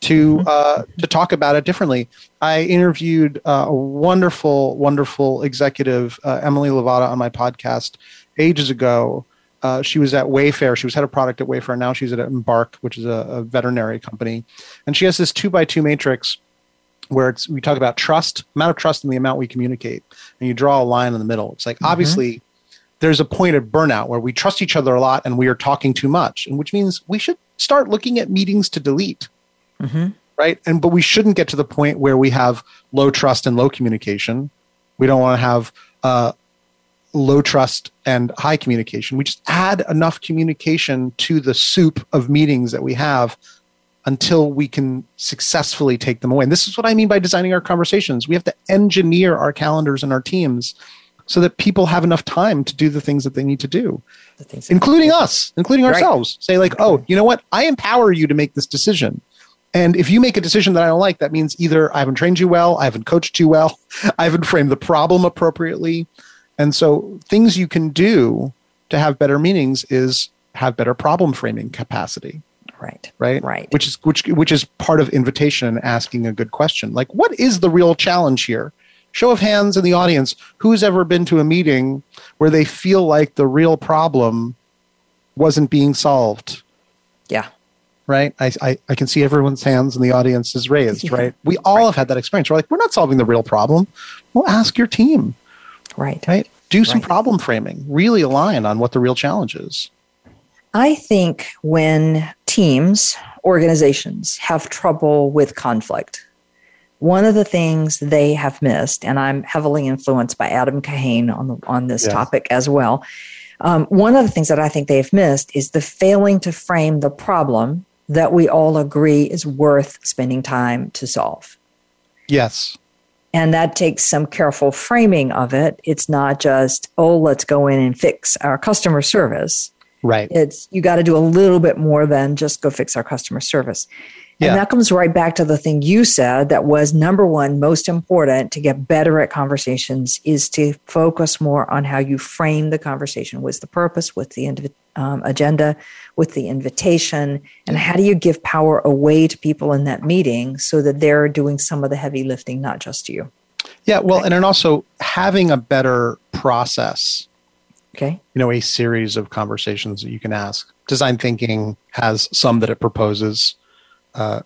to mm-hmm. uh, to talk about it differently. I interviewed uh, a wonderful, wonderful executive, uh, Emily Levada, on my podcast ages ago, uh, she was at Wayfair. She was head of product at Wayfair. Now she's at Embark, which is a, a veterinary company. And she has this two by two matrix where it's we talk about trust, amount of trust, and the amount we communicate. And you draw a line in the middle. It's like mm-hmm. obviously there's a point of burnout where we trust each other a lot and we are talking too much, and which means we should start looking at meetings to delete. Mm-hmm. Right. And but we shouldn't get to the point where we have low trust and low communication. We don't want to have uh, low trust and high communication. We just add enough communication to the soup of meetings that we have until we can successfully take them away. And this is what I mean by designing our conversations. We have to engineer our calendars and our teams so that people have enough time to do the things that they need to do, including us, including ourselves. Right. Say, like, oh, you know what? I empower you to make this decision. And if you make a decision that I don't like, that means either I haven't trained you well, I haven't coached you well, I haven't framed the problem appropriately, and so things you can do to have better meanings is have better problem framing capacity. Right. Right. Right. Which is which which is part of invitation and asking a good question. Like what is the real challenge here? Show of hands in the audience, who's ever been to a meeting where they feel like the real problem wasn't being solved? Yeah. Right. I, I, I can see everyone's hands in the audience is raised, right? We all right. have had that experience. We're like, we're not solving the real problem. Well, ask your team. Right. Right. Do some right. problem framing. Really align on what the real challenge is. I think when teams, organizations have trouble with conflict, one of the things they have missed, and I'm heavily influenced by Adam Kahane on the, on this yes. topic as well. Um, one of the things that I think they have missed is the failing to frame the problem that we all agree is worth spending time to solve. Yes. And that takes some careful framing of it. It's not just, oh, let's go in and fix our customer service. Right. It's you got to do a little bit more than just go fix our customer service. And that comes right back to the thing you said that was number one, most important to get better at conversations is to focus more on how you frame the conversation. What's the purpose? What's the um, agenda? With the invitation? And how do you give power away to people in that meeting so that they're doing some of the heavy lifting, not just you? Yeah, well, okay. and then also having a better process Okay. You know, a series of conversations that you can ask. Design thinking has some that it proposes. Uh,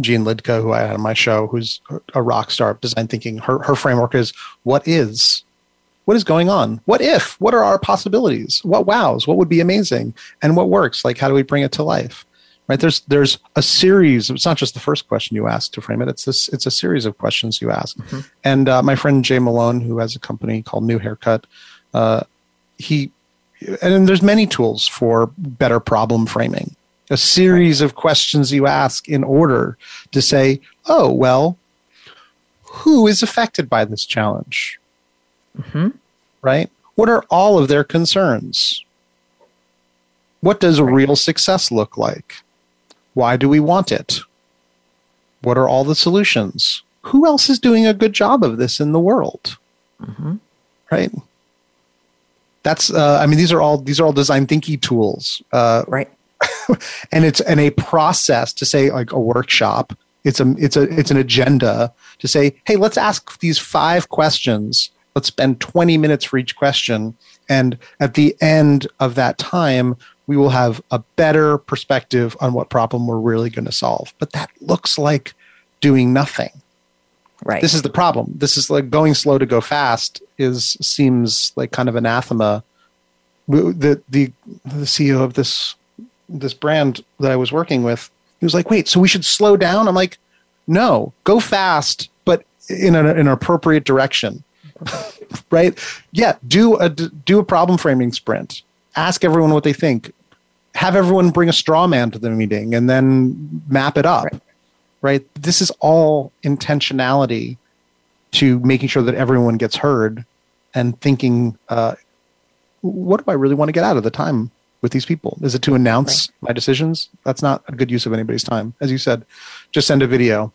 Jeanne Liedtka, who I had on my show, who's a rock star of design thinking, her, her framework is what is? What is going on? What if? What are our possibilities? What wows? What would be amazing? And what works? Like, how do we bring it to life? Right? There's there's a series. It's not just the first question you ask to frame it. It's this. It's a series of questions you ask. Mm-hmm. And uh, my friend Jay Melone, who has a company called New Haircut, uh, he and there's many tools for better problem framing a series of questions you ask in order to say, oh, well, who is affected by this challenge? Mm-hmm. Right? What are all of their concerns? What does a real success look like? Why do we want it? What are all the solutions? Who else is doing a good job of this in the world? Mm-hmm. Right? That's. Uh, I mean, these are all these are all design thinking tools. Uh, right and it's and a process to say like a workshop. It's a it's a it's an agenda to say hey let's ask these five questions. Let's spend 20 minutes for each question. And at the end of that time we will have a better perspective on what problem we're really going to solve. But that looks like doing nothing. Right. This is the problem. This is like going slow to go fast is seems like kind of anathema. The the the ceo of this this brand that I was working with, he was like, "Wait, so we should slow down?" I'm like, "No, go fast, but in, a, in an appropriate direction." right? Yeah, do a do a problem framing sprint. Ask everyone what they think. Have everyone bring a straw man to the meeting and then map it up. Right. right? This is all intentionality to making sure that everyone gets heard and thinking, uh, what do I really want to get out of the time with these people? Is it to announce right. my decisions? That's not a good use of anybody's time. As you said, just send a video.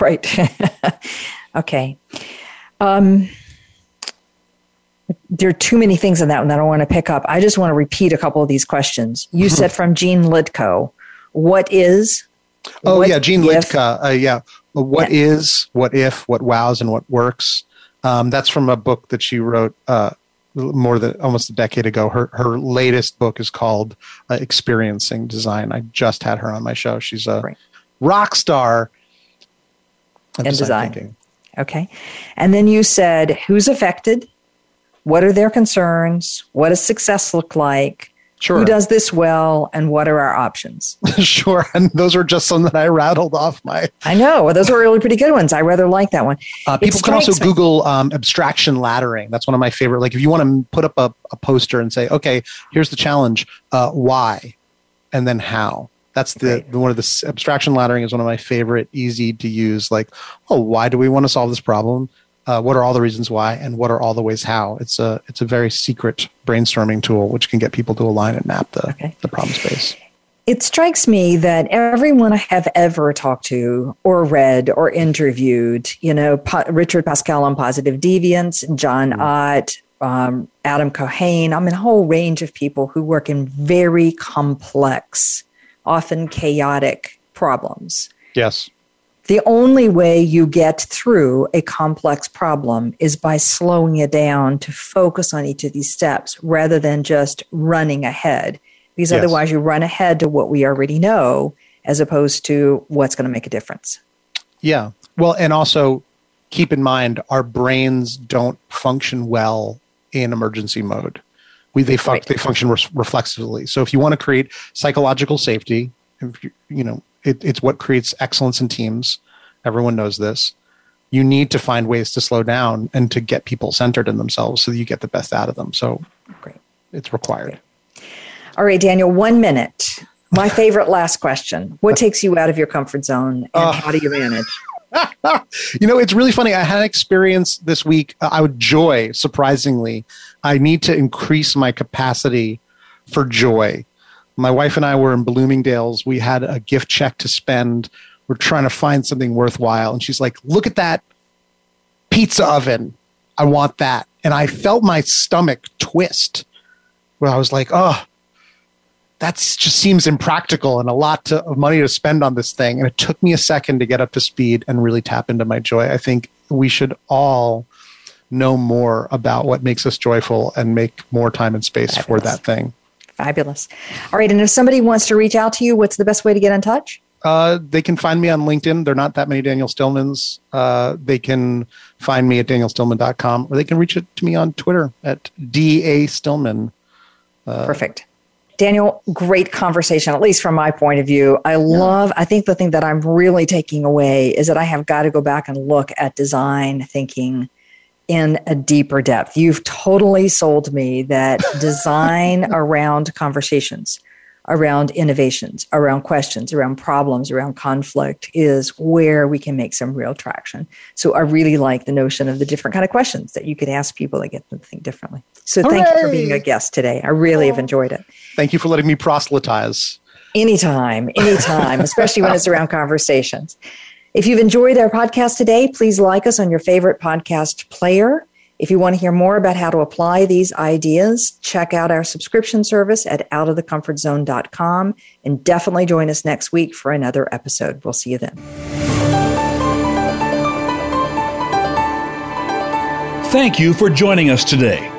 Right. okay. Um, there are too many things in that one that I want to pick up. I just want to repeat a couple of these questions. You said from Jean Lidko, what is? Oh what yeah, Jeanne Liedtka. Uh, yeah. What yeah. is? What if? What wows and what works? Um, that's from a book that she wrote. Uh, more than almost a decade ago. Her her latest book is called uh, Experiencing Design. I just had her on my show. She's a right. rock star in design. design. Okay, and then you said who's affected, what are their concerns, what does success look like, Sure. Who does this well and what are our options? sure. And those are just some that I rattled off my. I know. Well, those are really pretty good ones. I rather like that one. Uh, people can also me. Google um, abstraction laddering. That's one of my favorite. Like if you want to put up a, a poster and say, okay, here's the challenge, uh, why? And then how? That's the, the, one of the abstraction laddering is one of my favorite, easy to use. Like, oh, why do we want to solve this problem? Uh, what are all the reasons why and what are all the ways how. It's a it's a very secret brainstorming tool which can get people to align and map the okay. the problem space. It strikes me that everyone I have ever talked to or read or interviewed, you know, Richard Pascale on Positive Deviance, John mm-hmm. Ott, um, Adam Kahane, I mean, a whole range of people who work in very complex, often chaotic problems. Yes. The only way you get through a complex problem is by slowing it down to focus on each of these steps rather than just running ahead. Because yes. otherwise, you run ahead to what we already know as opposed to what's going to make a difference. Yeah. Well, and also keep in mind our brains don't function well in emergency mode. We, they, fun- right. they function re- reflexively. So if you want to create psychological safety, if you, you know, it, it's what creates excellence in teams. Everyone knows this. You need to find ways to slow down and to get people centered in themselves so that you get the best out of them. So Great. it's required. Great. All right, Daniel, one minute. My favorite last question. What takes you out of your comfort zone and uh, how do you manage? you know, it's really funny. I had an experience this week. Uh, I would joy, surprisingly. I need to increase my capacity for joy my wife and I were in Bloomingdale's. We had a gift check to spend. We're trying to find something worthwhile. And she's like, look at that pizza oven. I want that. And I felt my stomach twist where I was like, oh, that just seems impractical and a lot to, of money to spend on this thing. And it took me a second to get up to speed and really tap into my joy. I think we should all know more about what makes us joyful and make more time and space Fabulous. for that thing. Fabulous. All right. And if somebody wants to reach out to you, what's the best way to get in touch? Uh, they can find me on LinkedIn. There are not that many Daniel Stillmans. Uh, they can find me at danielstillman.com or they can reach it to me on Twitter at DA Stillman. Uh, Perfect. Daniel, great conversation, at least from my point of view. I love, I think the thing that I'm really taking away is that I have got to go back and look at design thinking in a deeper depth. You've totally sold me that design around conversations, around innovations, around questions, around problems, around conflict is where we can make some real traction. So I really like the notion of the different kind of questions that you could ask people that get them to think differently. So Hooray! thank you for being a guest today. I really have enjoyed it. Thank you for letting me proselytize. Anytime, anytime, especially when it's around conversations. If you've enjoyed our podcast today, please like us on your favorite podcast player. If you want to hear more about how to apply these ideas, check out our subscription service at outofthecomfortzone.com and definitely join us next week for another episode. We'll see you then. Thank you for joining us today.